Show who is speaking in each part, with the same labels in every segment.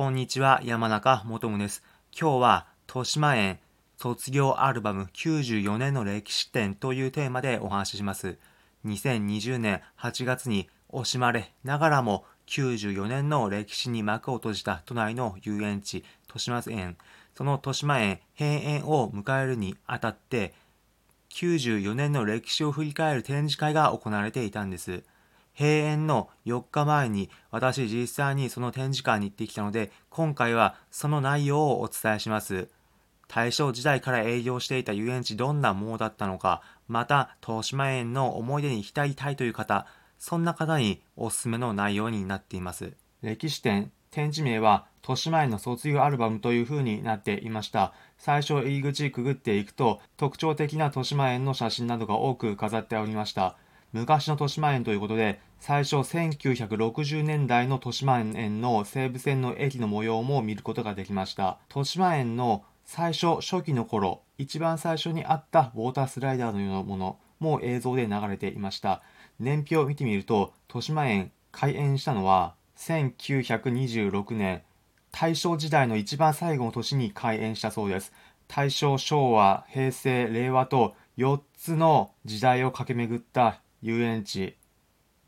Speaker 1: こんにちは、山中元夢です。今日は、豊島園卒業アルバム94年の歴史展というテーマでお話しします。2020年8月に惜しまれながらも94年の歴史に幕を閉じた都内の遊園地、豊島園。その豊島園閉園を迎えるにあたって、94年の歴史を振り返る展示会が行われていたんです。閉園の4日前に私実際にその展示会に行ってきたので、今回はその内容をお伝えします。大正時代から営業していた遊園地どんなものだったのか、また、東島園の思い出に浸りたいという方、そんな方におすすめの内容になっています。歴史展、展示名は、豊島園の卒業アルバムという風になっていました。最初入り口くぐっていくと、特徴的な豊島園の写真などが多く飾っておりました。昔の豊島園ということで、最初1960年代の豊島園の西武線の駅の模様も見ることができました。豊島園の最初、初期の頃、一番最初にあったウォータースライダーのようなものも映像で流れていました。年表を見てみると、豊島園開園したのは1926年、大正時代の一番最後の年に開園したそうです。大正、昭和、平成、令和と4つの時代を駆け巡った遊園地。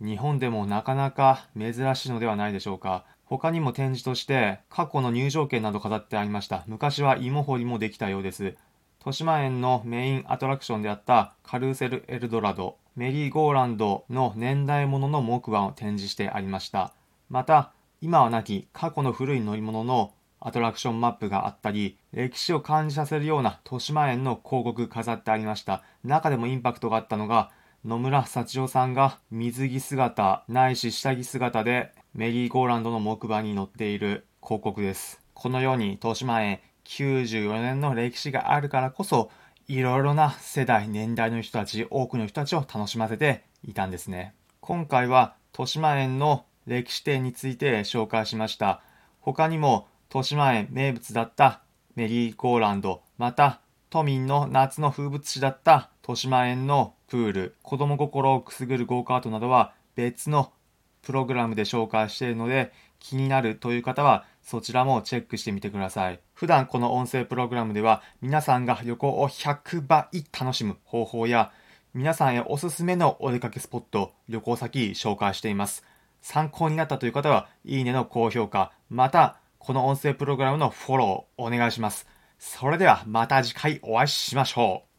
Speaker 1: 日本でもなかなか珍しいのではないでしょうか。他にも展示として過去の入場券など飾ってありました。昔は芋掘りもできたようです。豊島園のメインアトラクションであったカルーセルエルドラド、メリーゴーランドの年代物の木馬を展示してありました。また、今はなき過去の古い乗り物のアトラクションマップがあったり、歴史を感じさせるような豊島園の広告飾ってありました。中でもインパクトがあったのが、野村幸男さんが水着姿ないし下着姿でメリーゴーランドの木馬に乗っている広告です。このように豊島園94年の歴史があるからこそいろいろな世代、年代の人たち、多くの人たちを楽しませていたんですね。今回は豊島園の歴史展について紹介しました。他にも豊島園名物だったメリーゴーランド、また都民の夏の風物詩だった豊島園のプール、子供心をくすぐるゴーカートなどは別のプログラムで紹介しているので気になるという方はそちらもチェックしてみてください。普段この音声プログラムでは皆さんが旅行を100倍楽しむ方法や皆さんへおすすめのお出かけスポット、旅行先紹介しています。参考になったという方は、いいねの高評価、また、この音声プログラムのフォローお願いします。それではまた次回お会いしましょう。